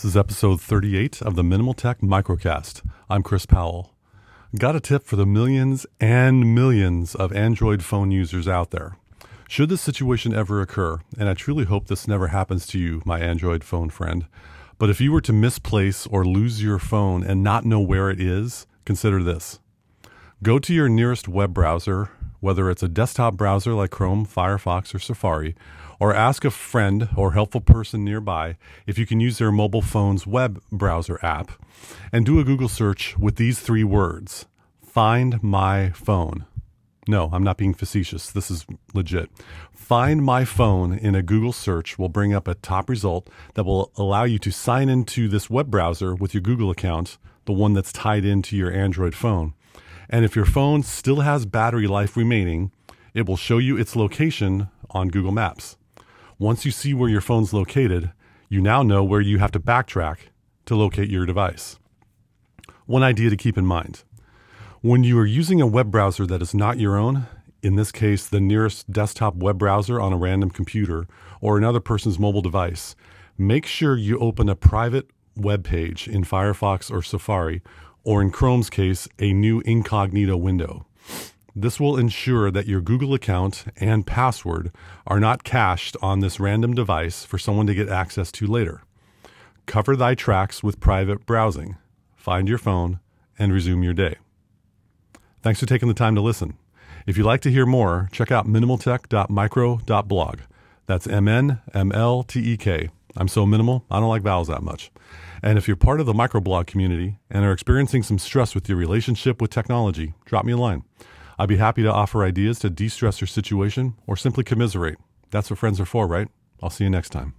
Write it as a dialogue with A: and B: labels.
A: This is episode 38 of the Minimal Tech Microcast. I'm Chris Powell. Got a tip for the millions and millions of Android phone users out there. Should this situation ever occur, and I truly hope this never happens to you, my Android phone friend, but if you were to misplace or lose your phone and not know where it is, consider this. Go to your nearest web browser, whether it's a desktop browser like Chrome, Firefox, or Safari, or ask a friend or helpful person nearby if you can use their mobile phone's web browser app and do a Google search with these three words Find my phone. No, I'm not being facetious. This is legit. Find my phone in a Google search will bring up a top result that will allow you to sign into this web browser with your Google account, the one that's tied into your Android phone. And if your phone still has battery life remaining, it will show you its location on Google Maps. Once you see where your phone's located, you now know where you have to backtrack to locate your device. One idea to keep in mind when you are using a web browser that is not your own, in this case, the nearest desktop web browser on a random computer or another person's mobile device, make sure you open a private web page in Firefox or Safari, or in Chrome's case, a new incognito window. This will ensure that your Google account and password are not cached on this random device for someone to get access to later. Cover thy tracks with private browsing. Find your phone and resume your day. Thanks for taking the time to listen. If you'd like to hear more, check out minimaltek.micro.blog. That's M N M L T E K. I'm so minimal, I don't like vowels that much. And if you're part of the microblog community and are experiencing some stress with your relationship with technology, drop me a line. I'd be happy to offer ideas to de stress your situation or simply commiserate. That's what friends are for, right? I'll see you next time.